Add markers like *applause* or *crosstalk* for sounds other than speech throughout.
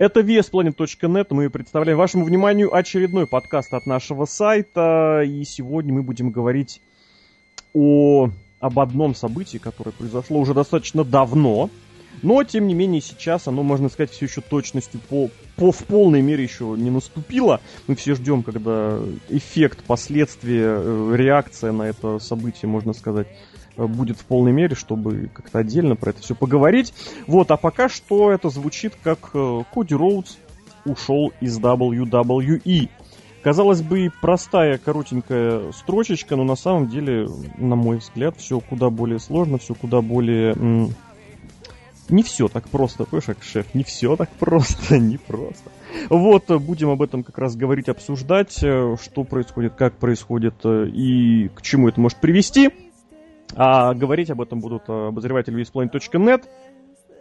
Это VSPlanet.net. Мы представляем вашему вниманию очередной подкаст от нашего сайта. И сегодня мы будем говорить о, об одном событии, которое произошло уже достаточно давно. Но, тем не менее, сейчас оно, можно сказать, все еще точностью по, по в полной мере еще не наступило. Мы все ждем, когда эффект, последствия, э, реакция на это событие, можно сказать, будет в полной мере, чтобы как-то отдельно про это все поговорить. Вот, а пока что это звучит как э, Коди Роудс ушел из WWE. Казалось бы, простая, коротенькая строчечка, но на самом деле, на мой взгляд, все куда более сложно, все куда более... М- не все так просто, понимаешь, как шеф, не все так просто, *laughs* не просто. Вот, будем об этом как раз говорить, обсуждать, э, что происходит, как происходит и к чему это может привести. А говорить об этом будут э, обозреватель VSPlanet.net,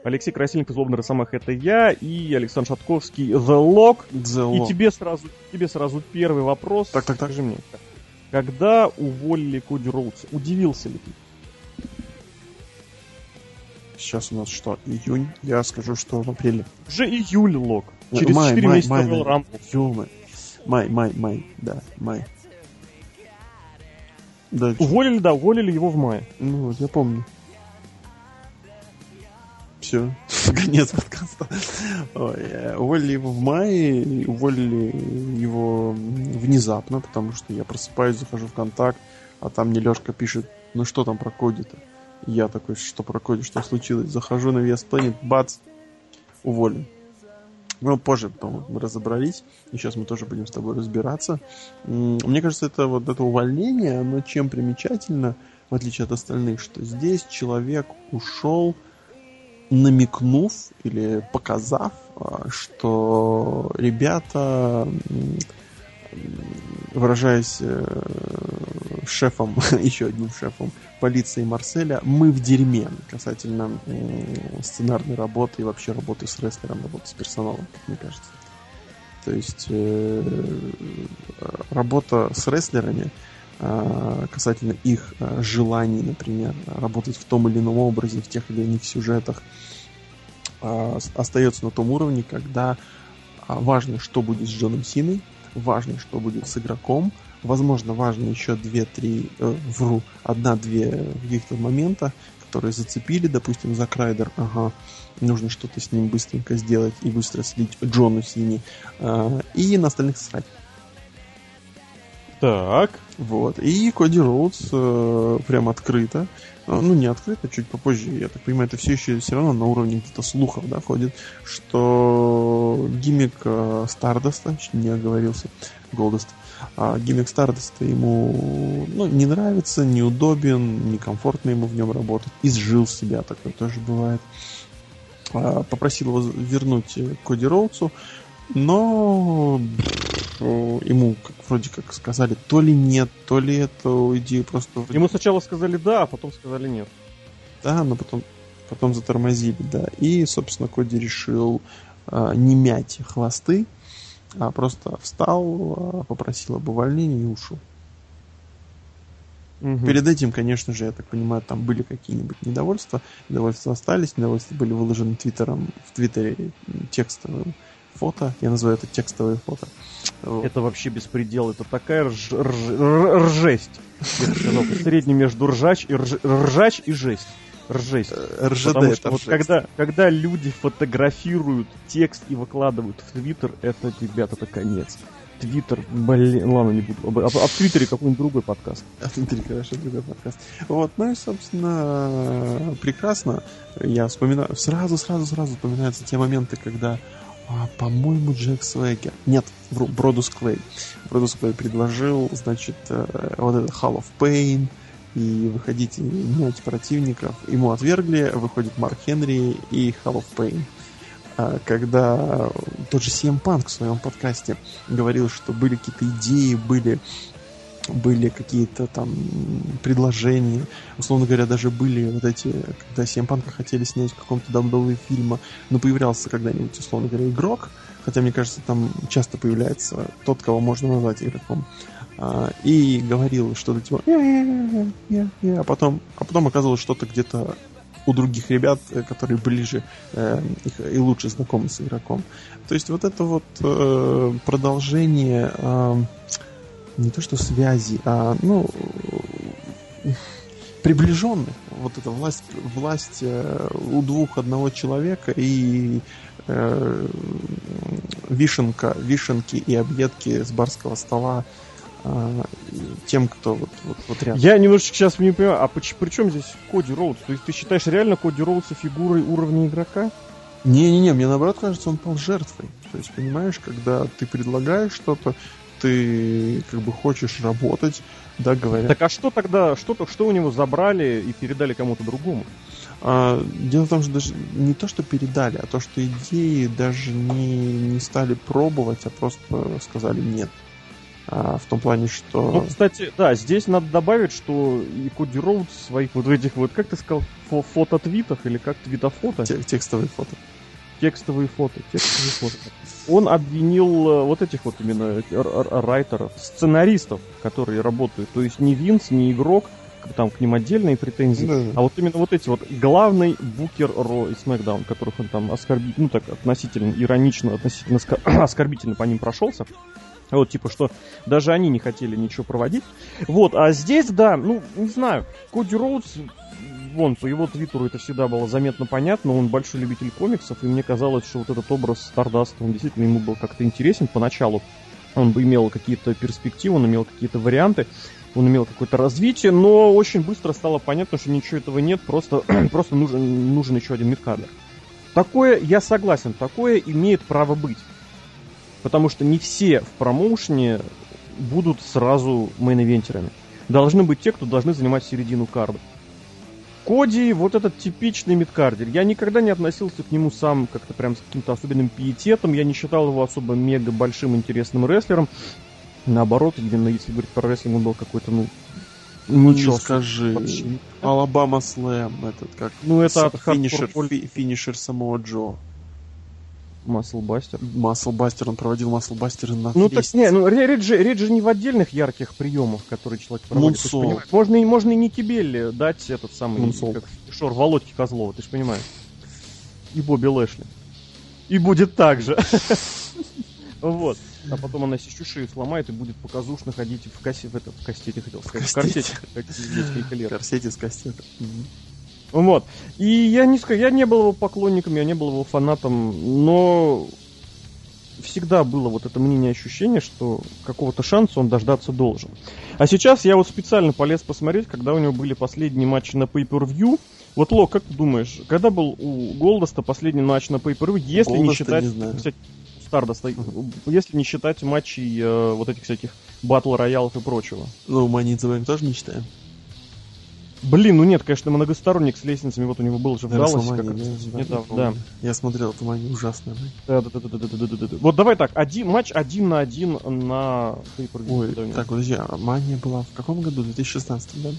Алексей Красильников, Злобный Росомах, это я, и Александр Шатковский, The Lock. The Lock. И тебе сразу, тебе сразу первый вопрос. Так, так, так. Скажи мне, когда уволили Коди Роудса, удивился ли ты? Сейчас у нас что, июнь? Я скажу, что в апреле. Уже июль, Лок. Через май, 4 май, месяца май, Royal Rumble. Май, май, май, да, май. Да, уволили, да, уволили его в мае. Ну вот, я помню. Все, *laughs* конец подкаста. Ой, э, уволили его в мае, уволили его внезапно, потому что я просыпаюсь, захожу в контакт, а там мне Лешка пишет, ну что там про Коди-то? Я такой, что про Коди, что случилось? Захожу на VS Planet, бац, уволен. Ну, позже потом мы разобрались, и сейчас мы тоже будем с тобой разбираться. Мне кажется, это вот это увольнение, оно чем примечательно, в отличие от остальных, что здесь человек ушел, намекнув или показав, а, что ребята, выражаясь э, шефом, *laughs* еще одним шефом полиции Марселя, мы в дерьме касательно сценарной работы и вообще работы с рестлером, работы с персоналом, как мне кажется. То есть э, работа с рестлерами э, касательно их э, желаний, например, работать в том или ином образе, в тех или иных сюжетах, э, остается на том уровне, когда важно, что будет с Джоном Синой, важно, что будет с игроком, Возможно, важно еще две-три, э, вру, одна-две каких-то момента, которые зацепили, допустим, за Крайдер, ага, нужно что-то с ним быстренько сделать и быстро слить Джону Сини, э, и на остальных срать. Так. Вот. И Коди Роудс э, прям открыто, э, ну не открыто, чуть попозже, я так понимаю, это все еще все равно на уровне где-то слухов, да, ходит, что гиммик э, Стардоста, не оговорился, Голдост, а гиммик Стардоста ему ну, не нравится, неудобен, некомфортно ему в нем работать. Изжил себя, такое тоже бывает. А, попросил его вернуть Коди Роудсу, но ему как, вроде как сказали то ли нет, то ли эту идею просто... Ему сначала сказали да, а потом сказали нет. Да, но потом, потом затормозили, да. И, собственно, Коди решил э, не мять хвосты, а просто встал, а, попросил об увольнении и ушел. Угу. Перед этим, конечно же, я так понимаю, там были какие-нибудь недовольства. Недовольства остались, недовольства были выложены твиттером, в твиттере текстовым фото. Я называю это текстовое фото. Это вообще беспредел. Это такая рж, рж, ржесть. Я сказал, средний между ржач и, рж, ржач и жесть ржесть. Э, РЖД Потому что вот когда, когда люди фотографируют текст и выкладывают в Твиттер, это, ребята, это конец. Твиттер, блин, ладно, не буду. А, а в Твиттере какой-нибудь другой подкаст. А в Твиттере, хорошо, другой подкаст. Вот, ну и, собственно, прекрасно. Я вспоминаю, сразу, сразу, сразу вспоминаются те моменты, когда а, по-моему, Джек Свегер. Нет, Бродус Клей. Бродус Клей предложил, значит, э, вот этот Hall of Pain, и выходите менять противников. Ему отвергли, выходит Марк Хенри и Hall of Pain. А когда тот же CM Punk в своем подкасте говорил, что были какие-то идеи, были были какие-то там предложения, условно говоря, даже были вот эти, когда CM Punk хотели снять в каком-то WWE фильма, но появлялся когда-нибудь, условно говоря, игрок, хотя, мне кажется, там часто появляется тот, кого можно назвать игроком, а, и говорил что-то типа а потом, а потом оказалось что-то где-то у других ребят, э, которые ближе э, и лучше знакомы с игроком. То есть вот это вот э, продолжение э, не то что связи, а ну приближенных. Вот эта власть, власть э, у двух одного человека и э, вишенка, вишенки и объедки с барского стола э, тем, кто вот, вот, вот рядом. Я немножечко сейчас не понимаю, а при, при чем здесь Коди Роудс? То есть ты считаешь реально Коди Роудса фигурой уровня игрока? Не-не-не, мне наоборот кажется, он пал жертвой. То есть, понимаешь, когда ты предлагаешь что-то, ты как бы хочешь работать, да, говорят. Так а что тогда, что-то, что у него забрали и передали кому-то другому? А, дело в том, что даже не то, что передали, а то, что идеи даже не, не стали пробовать, а просто сказали нет. А, в том плане, что... Ну, кстати, да, здесь надо добавить, что и Коди Роуд в своих вот этих вот, как ты сказал, фо фото-твитах или как твитофото? Текстовые фото текстовые фото, текстовые фото. Он обвинил э, вот этих вот именно райтеров, сценаристов, которые работают. То есть не Винс, не игрок, там к ним отдельные претензии, да. а вот именно вот эти вот главный букер Ро и Смакдаун, которых он там оскорбить, ну так относительно иронично, относительно *clears throat* оскорбительно по ним прошелся. Вот, типа, что даже они не хотели ничего проводить. Вот, а здесь, да, ну, не знаю, Коди Роудс вон, по его твиттеру это всегда было заметно понятно, он большой любитель комиксов, и мне казалось, что вот этот образ Стардаста, он действительно ему был как-то интересен поначалу. Он бы имел какие-то перспективы, он имел какие-то варианты, он имел какое-то развитие, но очень быстро стало понятно, что ничего этого нет, просто, *clears throat* просто нужен, нужен еще один мидкадер. Такое, я согласен, такое имеет право быть. Потому что не все в промоушене будут сразу мейн-ивентерами. Должны быть те, кто должны занимать середину карда. Коди вот этот типичный мидкардер. Я никогда не относился к нему сам как-то прям с каким-то особенным пиететом. Я не считал его особо мега большим интересным рестлером. Наоборот, именно если говорить про рестлинг, он был какой-то, ну, ну ничего. Не скажи. Alabama Slam, этот как. Ну это от финишер, фи, финишер самого Джо. Маслбастер. Маслбастер, он проводил маслбастеры на Ну так не, ну речь же, речь же не в отдельных ярких приемах, которые человек проводит. Можно, и, можно и не Кибелли дать этот самый, Мунсол. как Шор Володьки Козлова, ты же понимаешь. И Бобби Лэшли. И будет так же. *laughs* Вот. А потом она себе шею сломает и будет показушно ходить в, кассе, в, это, в кастете, хотел сказать, в корсете. В корсете с кастетом. Вот. И я не скажу, я не был его поклонником, я не был его фанатом, но всегда было вот это мнение ощущение, что какого-то шанса он дождаться должен. А сейчас я вот специально полез посмотреть, когда у него были последние матчи на Pay-Per-View. Вот, Ло, как ты думаешь, когда был у Голдоста последний матч на Pay-Per-View, если Голдоста не считать... Не знаю. Кстати, Стардаста, uh-huh. если не считать матчей э, вот этих всяких батл роялов и прочего. Ну, in тоже не считаем. Блин, ну нет, конечно, многосторонник с лестницами, вот у него был же в Далласе как недавно, да. Я смотрел, это мания ужасная. Да, да, да, да, да, да, да, да. Вот давай так, один матч один на один на Ой, так, подожди, а мания была в каком году? 2016, да?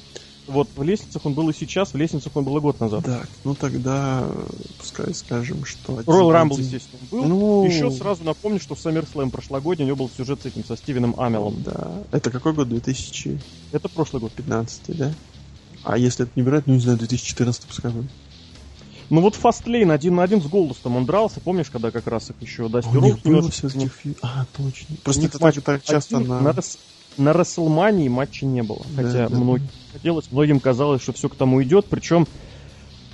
Вот в лестницах он был и сейчас, в лестницах он был и год назад. Так, ну тогда пускай скажем, что... Royal Рамбл один... естественно, был. Ну... Еще сразу напомню, что в SummerSlam прошлогодний у него был сюжет с этим, со Стивеном Амелом. Да. Это какой год? 2000? Это прошлый год. 15, да? А если это не брать, ну не знаю, 2014 пускай будет. Ну вот Фастлейн один на один с Голдустом он дрался, помнишь, когда как раз их еще Дасти Роуз немножко... Фи... А, точно. Просто это так, так часто на... На, Рес... на Расселмании матча не было. Хотя да, многим да. хотелось, многим казалось, что все к тому идет, причем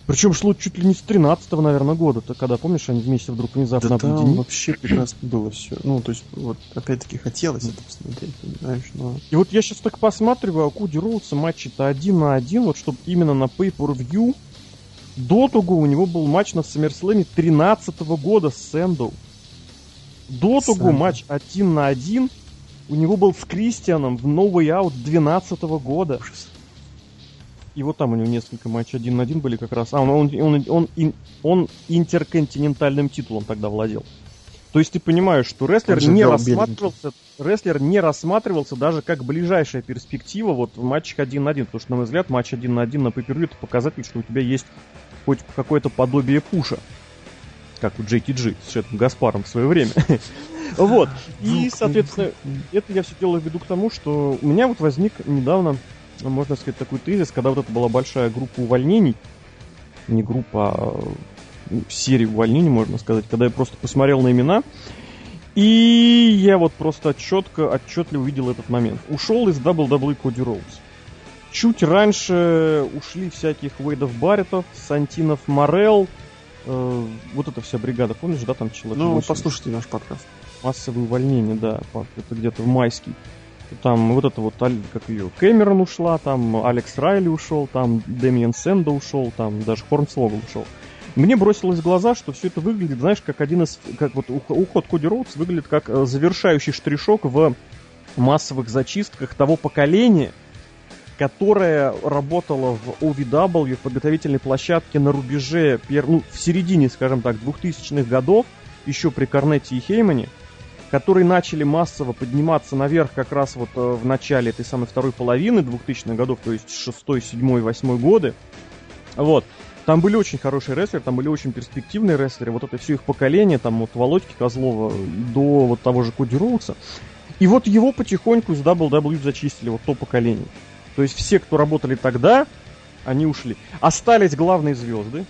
причем шло чуть ли не с 13-го, наверное, года, то когда, помнишь, они вместе вдруг внезапно да объединились. Там вообще прекрасно было все. Ну, то есть, вот, опять-таки, хотелось это посмотреть, понимаешь, но... И вот я сейчас так посматриваю, а Куди Роудса матчи-то один на один, вот, чтобы именно на Pay-Per-View до того у него был матч на SummerSlam 13 -го года с Сэндоу. До того матч один на один у него был с Кристианом в No Way Out 12 -го года. Ужас. И вот там у него несколько матчей один на один были как раз. А, он, он, он, он, он, он интерконтинентальным титулом тогда владел. То есть ты понимаешь, что рестлер не рассматривался, рестлер не рассматривался даже как ближайшая перспектива вот в матчах один на один. Потому что, на мой взгляд, матч один на один на пейпервью это показатель, что у тебя есть хоть какое-то подобие пуша. Как у JTG с Шетом Гаспаром в свое время. *laughs* Вот. И, соответственно, это я все делаю ввиду к тому, что у меня вот возник недавно, можно сказать, такой тезис, когда вот это была большая группа увольнений, не группа, а серия увольнений, можно сказать, когда я просто посмотрел на имена, и я вот просто четко, отчетливо увидел этот момент. Ушел из WWE Коди Роуз. Чуть раньше ушли всяких Уэйдов Барретов, Сантинов Морел, э, вот эта вся бригада, помнишь, да, там человек Ну, 80. послушайте наш подкаст. Массовые увольнения, да, это где-то в майский. Там вот это вот, как ее, Кэмерон ушла, там Алекс Райли ушел, там Дэмиен Сэнда ушел, там даже Хорнсвогл ушел. Мне бросилось в глаза, что все это выглядит, знаешь, как один из... Как вот уход Коди Роудс выглядит как э, завершающий штришок в массовых зачистках того поколения, которое работало в OVW, в подготовительной площадке на рубеже, ну, в середине, скажем так, 2000-х годов, еще при Корнете и Хеймане, которые начали массово подниматься наверх как раз вот э, в начале этой самой второй половины 2000-х годов, то есть 6, 7, 8 годы. Вот. Там были очень хорошие рестлеры, там были очень перспективные рестлеры. Вот это все их поколение, там от Володьки Козлова до вот того же Коди Роудса. И вот его потихоньку из WWE зачистили, вот то поколение. То есть все, кто работали тогда, они ушли. Остались главные звезды,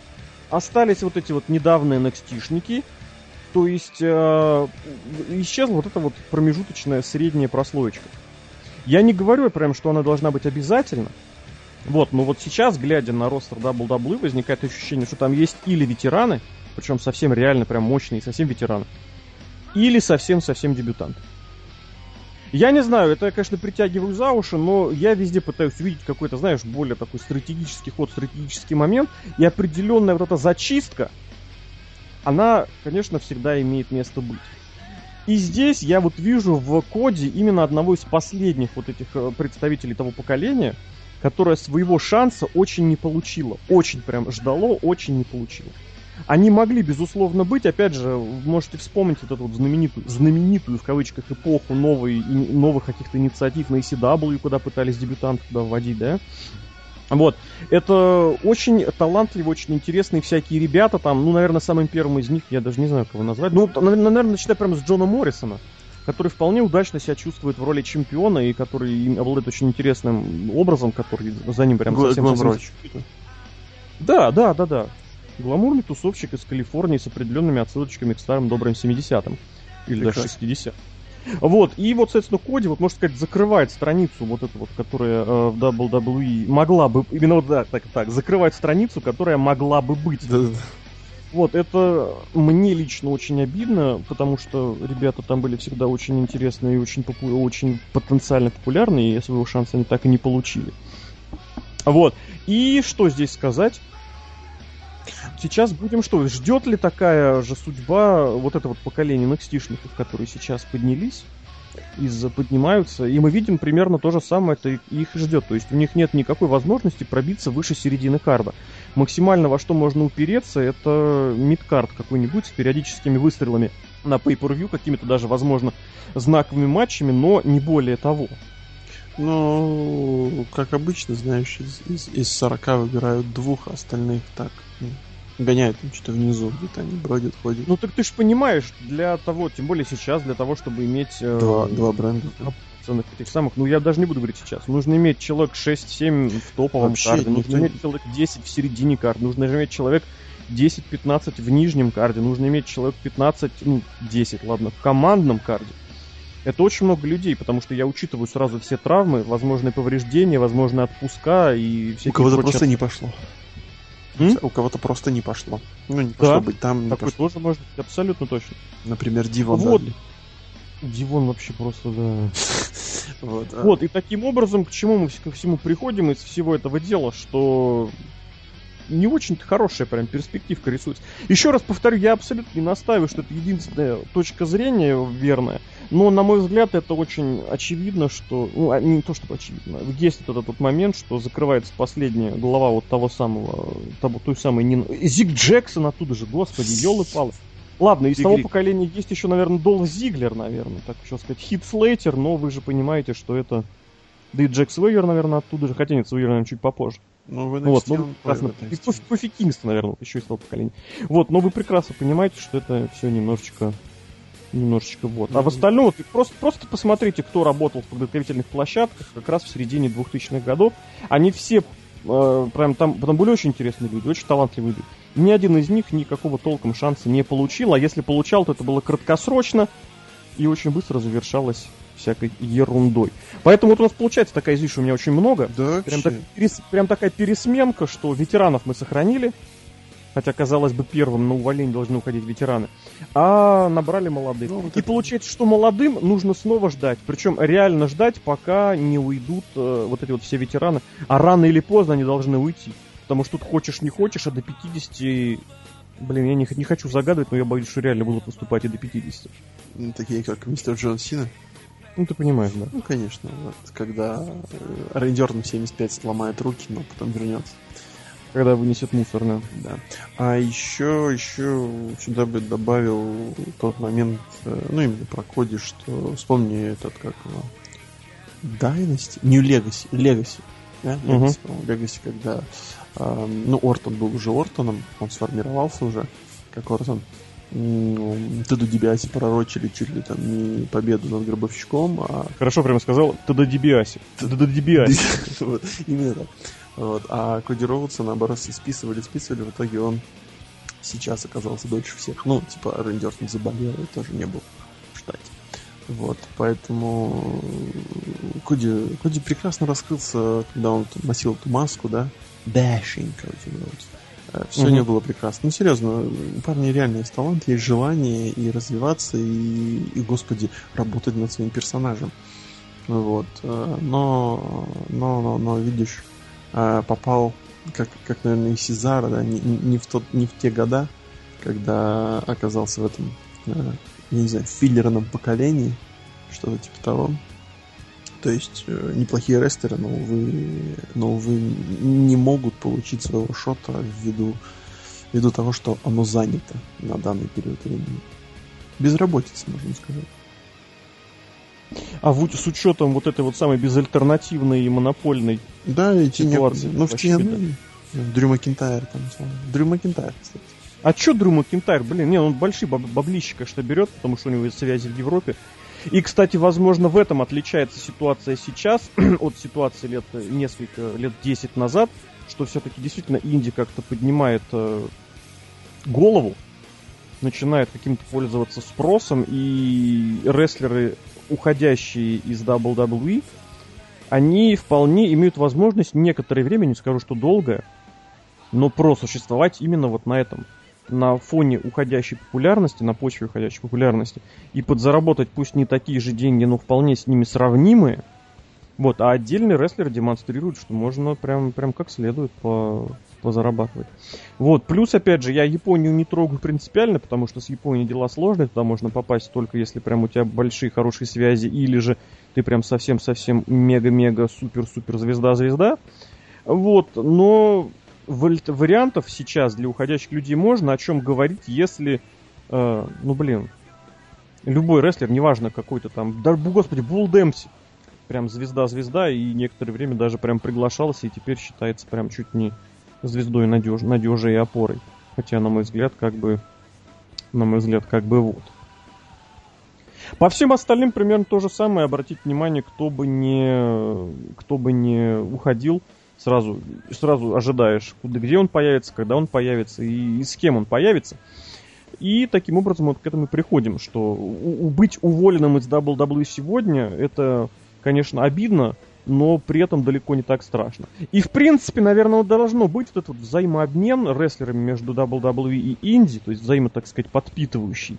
остались вот эти вот недавние nxt то есть э, исчезла вот эта вот промежуточная средняя прослоечка. Я не говорю прям, что она должна быть обязательно, вот, но вот сейчас, глядя на ростер WWE, возникает ощущение, что там есть или ветераны, причем совсем реально прям мощные, совсем ветераны, или совсем-совсем дебютанты. Я не знаю, это я, конечно, притягиваю за уши, но я везде пытаюсь увидеть какой-то, знаешь, более такой стратегический ход, стратегический момент, и определенная вот эта зачистка, она, конечно, всегда имеет место быть. И здесь я вот вижу в коде именно одного из последних вот этих э, представителей того поколения, которое своего шанса очень не получило. Очень прям ждало, очень не получило. Они могли, безусловно, быть, опять же, можете вспомнить вот эту вот знаменитую, знаменитую в кавычках эпоху новой, новых каких-то инициатив на ECW, куда пытались дебютантов туда вводить, да? Вот. Это очень талантливые, очень интересные всякие ребята там. Ну, наверное, самым первым из них, я даже не знаю, кого назвать. Ну, наверное, начиная прямо с Джона Моррисона который вполне удачно себя чувствует в роли чемпиона и который обладает очень интересным образом, который за ним прям совсем... совсем... Да, да, да, да. Гламурный тусовщик из Калифорнии с определенными отсылочками к старым добрым 70-м. Или Прекрасно. даже 60 Вот, и вот, соответственно, Коди, вот, можно сказать, закрывает страницу вот эту вот, которая э, в WWE могла бы, именно вот да, так, так, закрывает страницу, которая могла бы быть. Да, да. Вот, это мне лично очень обидно, потому что ребята там были всегда очень интересные и очень, попу- очень потенциально популярные, и своего шанса они так и не получили. Вот. И что здесь сказать? Сейчас будем что? Ждет ли такая же судьба вот это вот поколение nxt которые сейчас поднялись? из поднимаются, и мы видим примерно то же самое, это их ждет. То есть у них нет никакой возможности пробиться выше середины карда. Максимально во что можно упереться, это мидкард какой-нибудь с периодическими выстрелами на pay-per-view, какими-то даже, возможно, знаковыми матчами, но не более того. Ну, как обычно, знаешь, из, из, из 40 выбирают двух, остальных так, гоняют там что-то внизу, где-то они бродят, ходят. Ну так ты же понимаешь, для того, тем более сейчас, для того, чтобы иметь... Э, два, два бренда. Ценных этих самых, ну я даже не буду говорить сейчас. Нужно иметь человек 6-7 в топовом Вообще, карде, нужно никто... иметь человек 10 в середине карты, нужно иметь человек 10-15 в нижнем карде, нужно иметь человек 15, ну 10, ладно, в командном карде. Это очень много людей, потому что я учитываю сразу все травмы, возможные повреждения, возможные отпуска и все. У кого-то просто не пошло. М? У кого-то просто не пошло. Ну, не пошло да. быть там. Не Такой пошло. тоже может быть, абсолютно точно. Например, Дивон. Вот. Дивон вообще просто, да. *laughs* вот, а... вот, и таким образом, к чему мы ко всему приходим из всего этого дела, что не очень хорошая прям перспективка рисуется. Еще раз повторю, я абсолютно не настаиваю, что это единственная точка зрения верная, но, на мой взгляд, это очень очевидно, что... Ну, а, не то чтобы очевидно. Есть вот этот вот момент, что закрывается последняя глава вот того самого... Того, той самой... Нин... Зиг Джексон оттуда же, господи, елы-палы. Ладно, из того поколения есть еще, наверное, Долф Зиглер, наверное, так еще сказать. Хит Слейтер, но вы же понимаете, что это... Да и Джек Свейер, наверное, оттуда же. Хотя нет, Свейер, наверное, чуть попозже. Ну, вы вот, ну, прекрасно. И Кофи Кингстон, наверное, еще из того поколения. Вот, но вы прекрасно понимаете, что это все немножечко Немножечко вот. А в остальном, вот, просто, просто посмотрите, кто работал в подготовительных площадках как раз в середине 2000-х годов. Они все, э, прям там, там были очень интересные люди, очень талантливые люди. Ни один из них никакого толком шанса не получил, а если получал, то это было краткосрочно и очень быстро завершалось всякой ерундой. Поэтому вот у нас получается такая здесь у меня очень много. Да, прям, так, перес, прям такая пересменка, что ветеранов мы сохранили, хотя, казалось бы, первым на увольнение должны уходить ветераны, а набрали молодых. Ну, вот и это... получается, что молодым нужно снова ждать, причем реально ждать, пока не уйдут э, вот эти вот все ветераны, а рано или поздно они должны уйти. Потому что тут хочешь не хочешь, а до 50 Блин, я не, не хочу загадывать, но я боюсь, что реально будут выступать и до 50. Ну, такие, как мистер Джон Сина. Ну, ты понимаешь, да? Ну, конечно. Вот, когда э, рейдерным 75 сломает руки, но потом вернется. Когда вынесет мусор, да. да. А еще, еще сюда бы добавил тот момент, э, ну, именно про коде, что вспомни этот, как его, Dynasty, New Legacy, Legacy, да, Legacy, uh-huh. Legacy, когда, э, ну, Ортон был уже Ортоном, он сформировался уже, как Ортон, Теду Дебиаси пророчили чуть ли там не победу над Гробовщиком, а... Хорошо прямо сказал, Теду Дебиаси. Теду Дебиаси. *laughs* Именно так. Вот. А Коди Роудса, наоборот, списывали, списывали, в итоге он сейчас оказался дольше всех. Ну, типа, Рейндерс не заболел и тоже не был в штате. Вот, поэтому Коди, Коди прекрасно раскрылся, когда он носил эту маску, да, Dashing Коди Роудс. Э, Все угу. не было прекрасно. Ну, серьезно, у парня реально есть талант, есть желание и развиваться, и, и господи, работать над своим персонажем. Вот. Э, но, но, но, но видишь, э, попал, как, как наверное, и Сезара, да, не, не, в тот, не в те года, когда оказался в этом, я не знаю, филлерном поколении, что-то типа того. То есть э, неплохие рестеры, но увы, но увы не могут получить своего шота ввиду, ввиду того, что оно занято на данный период времени. Безработица, можно сказать. А вот с учетом вот этой вот самой безальтернативной и монопольной да, и ситуации. Ну, в TNA, Дрю Макинтайр там, Дрю Макинтайр, кстати. А чё Дрю Макинтайр? Блин, не, он большие баб- баблищи, конечно, берет, потому что у него есть связи в Европе. И, кстати, возможно, в этом отличается ситуация сейчас *clears throat* от ситуации лет несколько лет 10 назад, что все-таки действительно Инди как-то поднимает э, голову, начинает каким-то пользоваться спросом, и рестлеры, уходящие из WWE, они вполне имеют возможность некоторое время, не скажу, что долгое, но просуществовать именно вот на этом на фоне уходящей популярности, на почве уходящей популярности, и подзаработать пусть не такие же деньги, но вполне с ними сравнимые, вот, а отдельный рестлер демонстрирует, что можно прям, прям как следует по, позарабатывать. Вот, плюс, опять же, я Японию не трогаю принципиально, потому что с Японией дела сложные, туда можно попасть только если прям у тебя большие хорошие связи, или же ты прям совсем-совсем мега-мега супер-супер звезда-звезда. Вот, но вариантов сейчас для уходящих людей можно о чем говорить, если, э, ну блин, любой рестлер, неважно какой-то там, да, господи, Булл Дэмси, прям звезда-звезда, и некоторое время даже прям приглашался, и теперь считается прям чуть не звездой надеж, надежей и опорой. Хотя, на мой взгляд, как бы, на мой взгляд, как бы вот. По всем остальным примерно то же самое. Обратите внимание, кто бы не, кто бы не уходил, сразу, сразу ожидаешь, куда, где он появится, когда он появится и, и с кем он появится. И таким образом вот к этому приходим, что у, у, быть уволенным из WWE сегодня, это, конечно, обидно, но при этом далеко не так страшно. И, в принципе, наверное, должно быть вот этот вот взаимообмен рестлерами между WWE и Инди, то есть взаимо, так сказать, подпитывающий.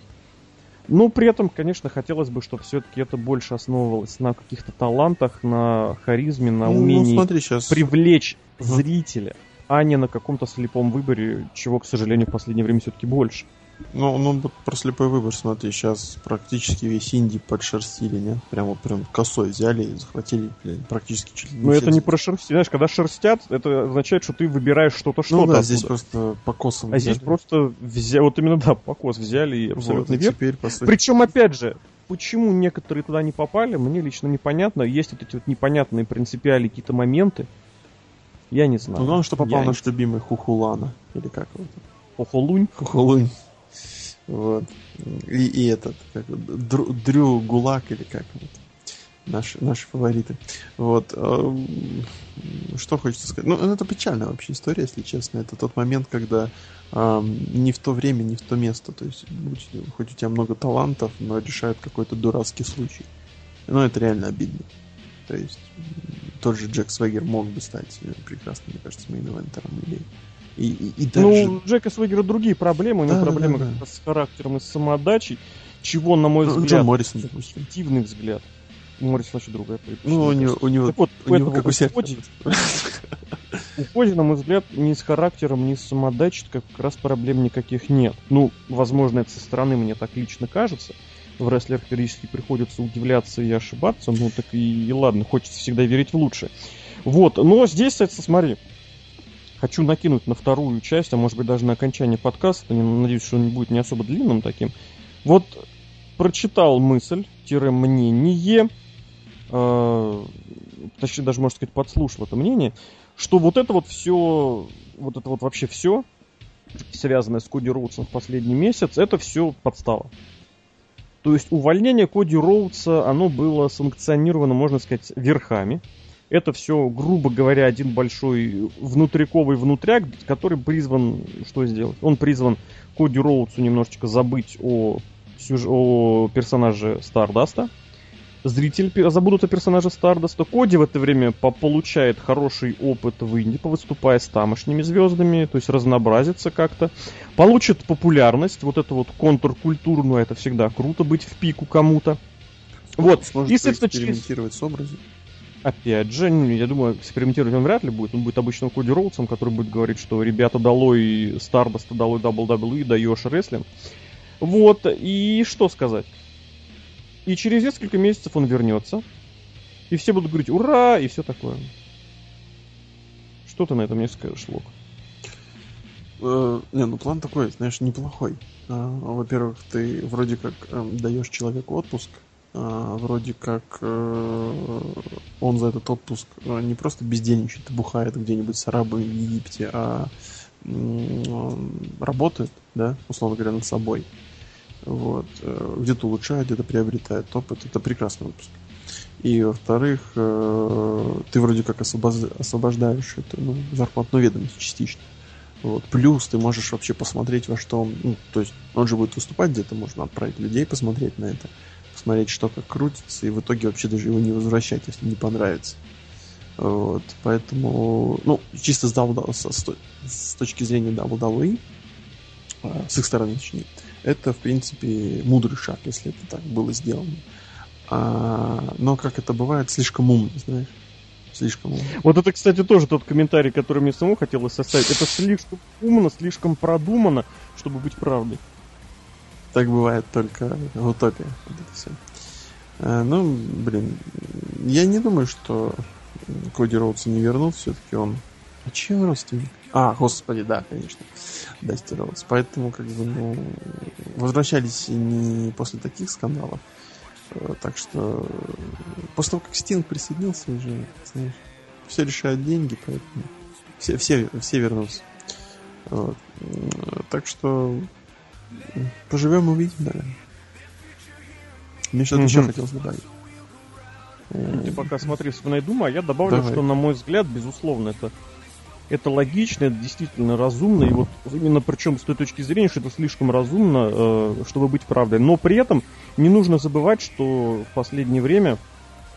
Но при этом, конечно, хотелось бы, чтобы все-таки это больше основывалось на каких-то талантах, на харизме, на ну, умении ну, смотри, сейчас... привлечь зрителя, а не на каком-то слепом выборе, чего, к сожалению, в последнее время все-таки больше. Ну, ну вот про слепой выбор, смотри, сейчас практически весь инди подшерстили, не? Прямо прям косой взяли и захватили блин, практически чуть ли не Ну, это не про шерстить, знаешь, когда шерстят, это означает, что ты выбираешь что-то, что-то. Ну да, оттуда. здесь просто по косам А взяли. здесь просто взяли, вот именно, да, по кос взяли и абсолютно вот, верно. Причем, опять же, почему некоторые туда не попали, мне лично непонятно. Есть вот эти вот непонятные принципиальные какие-то моменты. Я не знаю. Ну, главное, что попал Я наш не... любимый Хухулана. Или как его? Хухулунь. Хухулунь. Вот. И, и этот, как, Дрю, Дрю Гулак или как вот, наши, наши фавориты. Вот. Эм, что хочется сказать? Ну, это печальная вообще история, если честно. Это тот момент, когда эм, не в то время, не в то место. То есть, будь, хоть у тебя много талантов, но решают какой-то дурацкий случай. Ну, это реально обидно. То есть, тот же Джек Свегер мог бы стать прекрасным, мне кажется, мейн-эвентером или и, и, и даже... Ну, у Джека Свегера другие проблемы, у него да, проблемы да, да. с характером и с самоотдачей, чего, на мой ну, взгляд, Джон Моррисон, допустим. Взгляд. У Морриса вообще другая Ну, у него, у него, так вот, у него как у всех. У Коди, на мой взгляд, ни с характером, ни с самодачей как раз проблем никаких нет. Ну, возможно, это со стороны мне так лично кажется. В рестлерах периодически приходится удивляться и ошибаться, ну так и, и ладно, хочется всегда верить в лучшее. Вот, но здесь, кстати, смотри, хочу накинуть на вторую часть, а может быть даже на окончание подкаста, надеюсь, что он будет не особо длинным таким. Вот прочитал мысль, мнение, э, точнее даже, можно сказать, подслушал это мнение, что вот это вот все, вот это вот вообще все, связанное с Коди Роудсом в последний месяц, это все подстава. То есть увольнение Коди Роудса, оно было санкционировано, можно сказать, верхами. Это все, грубо говоря, один большой внутриковый внутряк, который призван что сделать? Он призван Коди Роудсу немножечко забыть о, о персонаже Стардаста. Зритель забудут о персонаже Стардаста. Коди в это время получает хороший опыт в Инди, выступая с тамошними звездами, то есть разнообразится как-то. Получит популярность, вот это вот контркультурную, это всегда круто быть в пику кому-то. Вот, Сможет и, экспериментировать через... с образом. Опять же, ну, я думаю, экспериментировать он вряд ли будет. Он будет обычным Коди Роудсом, который будет говорить, что ребята долой Стардаста, долой WWE, даешь рестлинг. Вот, и что сказать? И через несколько месяцев он вернется. И все будут говорить «Ура!» и все такое. Что ты на этом не скажешь, Лок? Э, не, ну план такой, знаешь, неплохой. А, во-первых, ты вроде как эм, даешь человеку отпуск, вроде как э, он за этот отпуск э, не просто бездельничает и бухает где-нибудь с арабами в Египте, а работает, да, условно говоря, над собой. Вот. Э, где-то улучшает, где-то приобретает опыт. Это прекрасный отпуск. И, во-вторых, ты вроде как освобождаешь эту ну, зарплатную ведомость частично. Вот. Плюс ты можешь вообще посмотреть, во что он... Ну, то есть он же будет выступать где-то, можно отправить людей посмотреть на это посмотреть, что как крутится, и в итоге вообще даже его не возвращать, если не понравится. Вот, поэтому, ну, чисто с, с, с, с точки зрения WWE, а, с их стороны, точнее, это, в принципе, мудрый шаг, если это так было сделано. А, но, как это бывает, слишком умно, знаешь. Слишком умно. Вот это, кстати, тоже тот комментарий, который мне самому хотелось составить. Это слишком умно, слишком продумано, чтобы быть правдой. Так бывает только в утопии. Вот это все. А, ну, блин, я не думаю, что Коди Роудс не вернут, все-таки он... А чей родственник? А, господи, да, конечно. Дасти Роудс. Поэтому, как бы, ну, возвращались не после таких скандалов. Э, так что после того, как Стинг присоединился уже, знаешь, все решают деньги, поэтому все, все, все вернутся. Вот. Так что Поживем, увидим, наверное. Мне что-то еще хотелось добавить. Ты пока смотри вспоминай дума, а я добавлю, Давай. что, на мой взгляд, безусловно, это это логично, это действительно разумно, и вот именно причем с той точки зрения, что это слишком разумно, э, чтобы быть правдой. Но при этом не нужно забывать, что в последнее время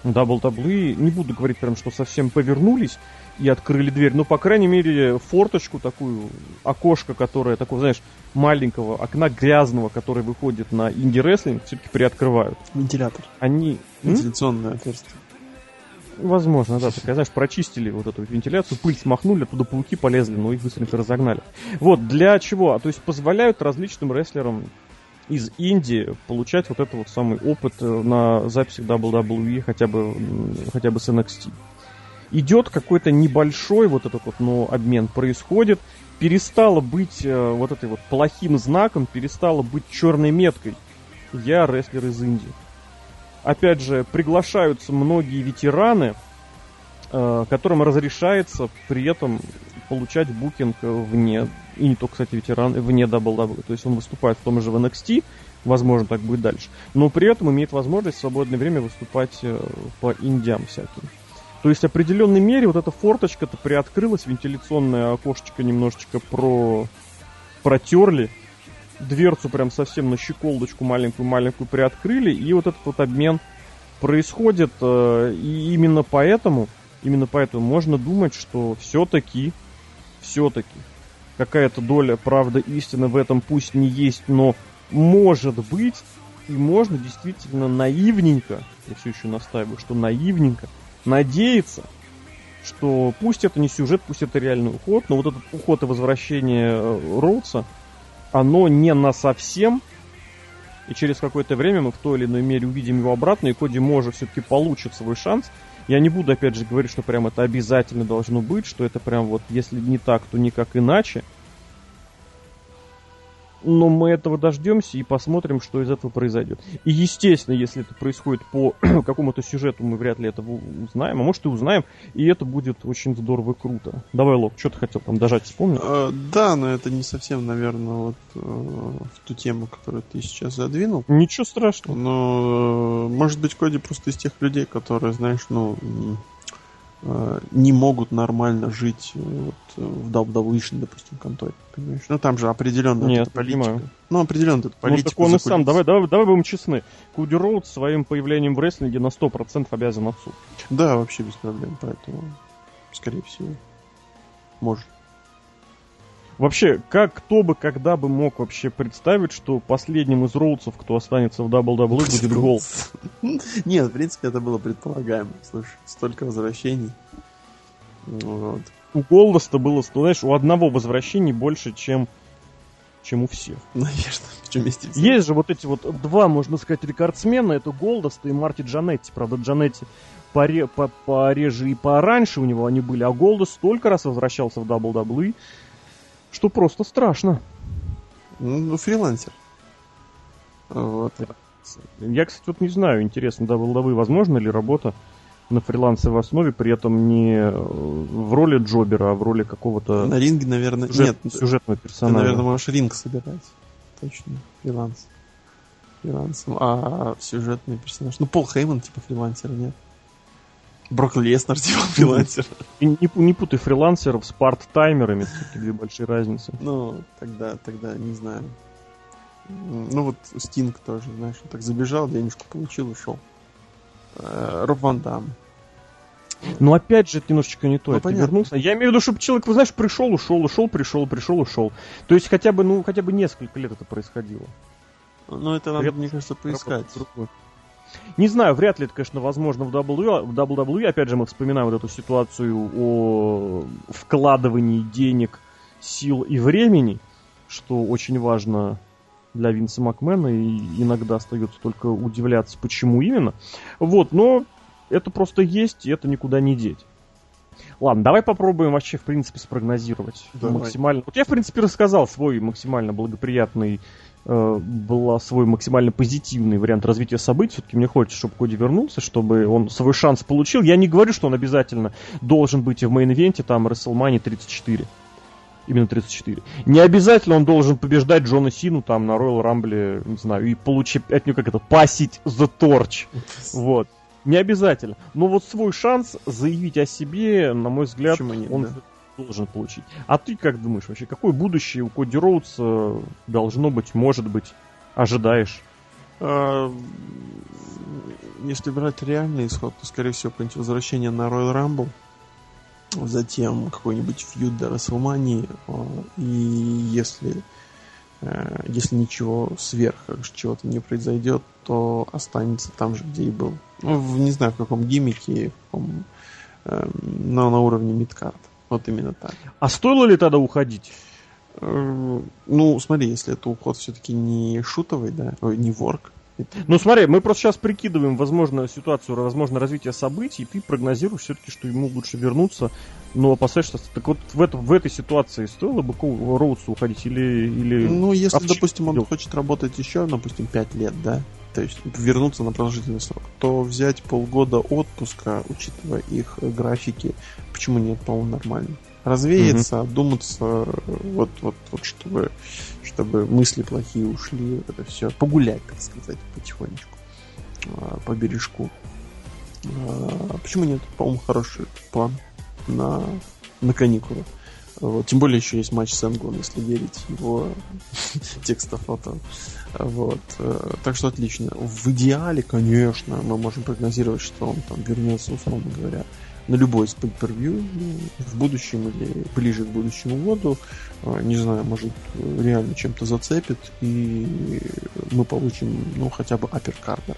WWE, не буду говорить прям, что совсем повернулись и открыли дверь, но, по крайней мере, форточку такую, окошко, которое, такое, знаешь, маленького окна грязного, который выходит на инди-рестлинг, все-таки приоткрывают. Вентилятор. Они... Вентиляционное отверстие. Возможно, да. Так, знаешь, прочистили вот эту вентиляцию, пыль смахнули, оттуда пауки полезли, но их быстренько разогнали. Вот, для чего? А то есть позволяют различным рестлерам из Индии получать вот этот вот самый опыт э, на записях WWE хотя бы, хотя бы с NXT. Идет какой-то небольшой вот этот вот, но обмен происходит, перестало быть э, вот этой вот плохим знаком, перестало быть черной меткой. Я рестлер из Индии. Опять же, приглашаются многие ветераны, э, которым разрешается при этом получать букинг вне, и не только, кстати, ветеран, вне WWE. То есть он выступает в том же в NXT, возможно, так будет дальше. Но при этом имеет возможность в свободное время выступать э, по индиам всяким. То есть в определенной мере вот эта форточка-то приоткрылась, вентиляционное окошечко немножечко про... протерли, дверцу прям совсем на щеколдочку маленькую-маленькую приоткрыли, и вот этот вот обмен происходит, э, и именно поэтому, именно поэтому можно думать, что все-таки, все-таки какая-то доля правды истины в этом пусть не есть, но может быть, и можно действительно наивненько, я все еще настаиваю, что наивненько, надеяться, что пусть это не сюжет, пусть это реальный уход, но вот этот уход и возвращение э, Роудса, оно не на совсем, и через какое-то время мы в той или иной мере увидим его обратно, и Коди может все-таки получит свой шанс. Я не буду, опять же, говорить, что прям это обязательно должно быть, что это прям вот, если не так, то никак иначе. Но мы этого дождемся и посмотрим, что из этого произойдет. И естественно, если это происходит по *clears throat* какому-то сюжету, мы вряд ли это узнаем, а может и узнаем, и это будет очень здорово и круто. Давай, Лок, что ты хотел там дожать, вспомнил? А, да, но это не совсем, наверное, вот э, в ту тему, которую ты сейчас задвинул. Ничего страшного. Но, э, может быть, Коди просто из тех людей, которые, знаешь, ну, Э, не могут нормально жить э, вот, в WWE, допустим, конторе. Понимаешь? Ну там же определенно Нет, это политика. Понимаю. Ну, определенно это политика. Ну, так он и сам. Давай, давай, давай будем честны. Куди Роуд своим появлением в рестлинге на 100% обязан отцу. Да, вообще без проблем. Поэтому, скорее всего, может. Вообще, как кто бы когда бы мог вообще представить, что последним из роудсов, кто останется в WWE, будет Голд? Нет, в принципе, это было предполагаемо. Слушай, столько возвращений. Вот. У Голдоста было, знаешь, у одного возвращений больше, чем чем у всех. Наверное, причем вместе все. Есть же вот эти вот два, можно сказать, рекордсмена, это Голдоста и Марти Джанетти. Правда, Джанетти поре, по, пореже и пораньше у него они были, а Голдос столько раз возвращался в WWE, что просто страшно. Ну, фрилансер. Вот. Я, кстати, вот не знаю, интересно, WWE, возможно ли работа на фрилансе в основе, при этом не э, в роли джобера, а в роли какого-то... На ринге, наверное, сюжет, нет. Сюжетного персонажа. Ты, наверное, можешь ринг собирать. Точно, фриланс. Фрилансом. А сюжетный персонаж... Ну, Пол Хейман, типа, фрилансера, нет? Брок Леснер, *laughs* типа фрилансер. И не, не путай фрилансеров с парт-таймерами, все две большие разницы. Ну, тогда, тогда не знаю. Ну вот Стинг тоже, знаешь, он так забежал, денежку получил, ушел. Э, Роб Ван Дам. Ну, опять же, это немножечко не то. Ну, это вернулся. Я имею в виду, чтобы человек, вы знаешь, пришел, ушел, ушел, пришел, пришел, ушел. То есть хотя бы, ну, хотя бы несколько лет это происходило. Ну, это надо, мне кажется, поискать. Не знаю, вряд ли это, конечно, возможно в WWE. В WWE, опять же, мы вспоминаем вот эту ситуацию о вкладывании денег, сил и времени, что очень важно для Винса Макмена, и иногда остается только удивляться, почему именно. Вот, но это просто есть, и это никуда не деть. Ладно, давай попробуем вообще, в принципе, спрогнозировать давай. максимально. Вот я, в принципе, рассказал свой максимально благоприятный была свой максимально позитивный вариант развития событий. Все-таки мне хочется, чтобы Коди вернулся, чтобы он свой шанс получил. Я не говорю, что он обязательно должен быть и в мейн-ивенте, там, WrestleMania 34. Именно 34. Не обязательно он должен побеждать Джона Сину там на Royal Rumble, не знаю, и получить от него как это, пасить the *laughs* torch. Вот. Не обязательно. Но вот свой шанс заявить о себе, на мой взгляд, нет, он да? Должен получить. А ты как думаешь вообще, какое будущее у Коди Роудс должно быть, может быть, ожидаешь? А, если брать реальный исход, то, скорее всего, какое-нибудь возвращение на Royal Rumble, затем какой-нибудь фьюд до WrestleMania, а, и если э, если ничего сверх чего-то не произойдет, то останется там же, где и был. Ну, в, не знаю, в каком гиммике, в каком, э, но на уровне мидкарта. Вот именно так. А стоило ли тогда уходить? Э, ну, смотри, если это уход все-таки не шутовый, да, не ворк. Ну, смотри, мы просто сейчас прикидываем, возможно, ситуацию, возможно, развитие событий, и ты прогнозируешь все-таки, что ему лучше вернуться, но опасаешься. Так вот, в, это, в этой ситуации стоило бы Роудсу уходить или... или... Ну, если, Овчик допустим, он хочет работать еще, допустим, 5 лет, да, то есть вернуться на продолжительный срок, то взять полгода отпуска, учитывая их графики, почему нет, по-моему, нормально. развеяться, mm-hmm. одуматься, вот, вот, вот, чтобы, чтобы мысли плохие ушли, это все, погулять, так сказать, потихонечку а, по бережку. А, почему нет? По-моему, хороший план на, на каникулы. Вот. Тем более еще есть матч с Энглом, если верить его *laughs* текстофото. Вот. Э, так что отлично. В идеале, конечно, мы можем прогнозировать, что он там вернется, условно говоря, на любой pay-per-view ну, в будущем или ближе к будущему году. Э, не знаю, может реально чем-то зацепит, и мы получим, ну, хотя бы апперкардера.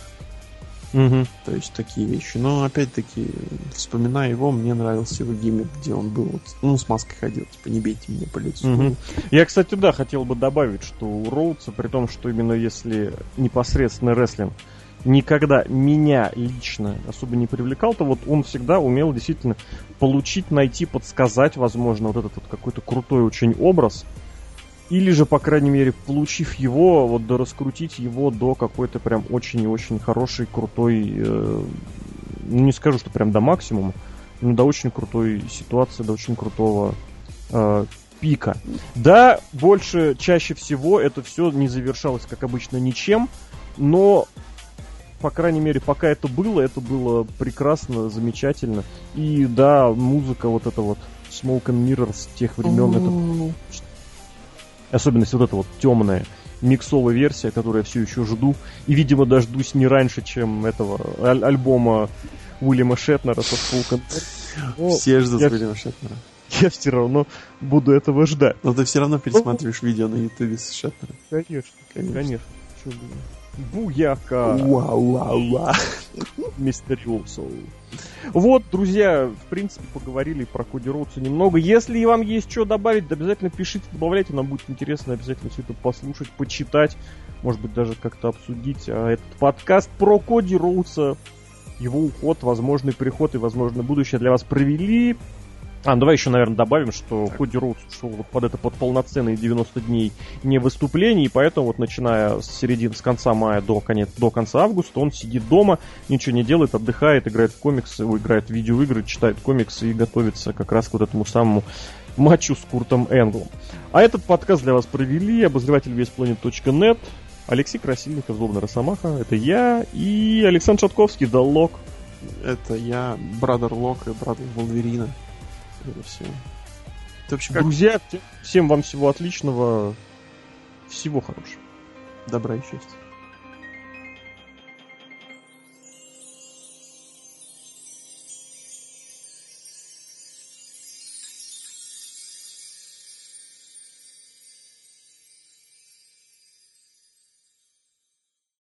Угу. То есть такие вещи. Но опять-таки, вспоминая его, мне нравился его гиммик, где он был, вот, ну, с маской ходил, типа, не бейте меня по лицу. Угу. Я, кстати, да, хотел бы добавить, что у Роудса, при том, что именно если непосредственно рестлинг никогда меня лично особо не привлекал, то вот он всегда умел действительно получить, найти, подсказать, возможно, вот этот вот какой-то крутой очень образ, или же, по крайней мере, получив его, вот до раскрутить его до какой-то прям очень и очень хорошей, крутой, э, ну не скажу, что прям до максимума, но до очень крутой ситуации, до очень крутого э, пика. Да, больше, чаще всего это все не завершалось, как обычно, ничем, но по крайней мере, пока это было, это было прекрасно, замечательно. И да, музыка вот эта вот Smoke and Mirrors тех времен, это Особенность вот эта вот темная миксовая версия, которую я все еще жду. И, видимо, дождусь не раньше, чем этого аль- альбома Уильяма Шетнера со Full Все ждут я... Уильяма Шетнера. Я все равно буду этого ждать. Но ты все равно пересматриваешь видео на ютубе с Шетнером. Конечно, конечно. конечно. Буяка. Вау-вау-вау. Мистериосо. Вот, друзья, в принципе, поговорили про Коди Роудса немного. Если вам есть что добавить, то обязательно пишите, добавляйте, нам будет интересно обязательно все это послушать, почитать, может быть, даже как-то обсудить а этот подкаст про Коди Роудса, его уход, возможный приход и, возможно, будущее для вас провели. А, ну давай еще, наверное, добавим, что так. Коди Роудс шел вот под это под полноценные 90 дней не выступлений, и поэтому вот начиная с середины, с конца мая до, конец, до конца августа он сидит дома, ничего не делает, отдыхает, играет в комиксы, играет в видеоигры, читает комиксы и готовится как раз к вот этому самому матчу с Куртом Энглом. А этот подкаст для вас провели обозреватель весьplanet.net, Алексей Красильников, Злобный Росомаха, это я, и Александр Шатковский, Даллок. Это я, Брадер Лок и Брадер Волверина все. Это вообще Друзья, всем вам всего отличного. Всего хорошего. Добра и счастья.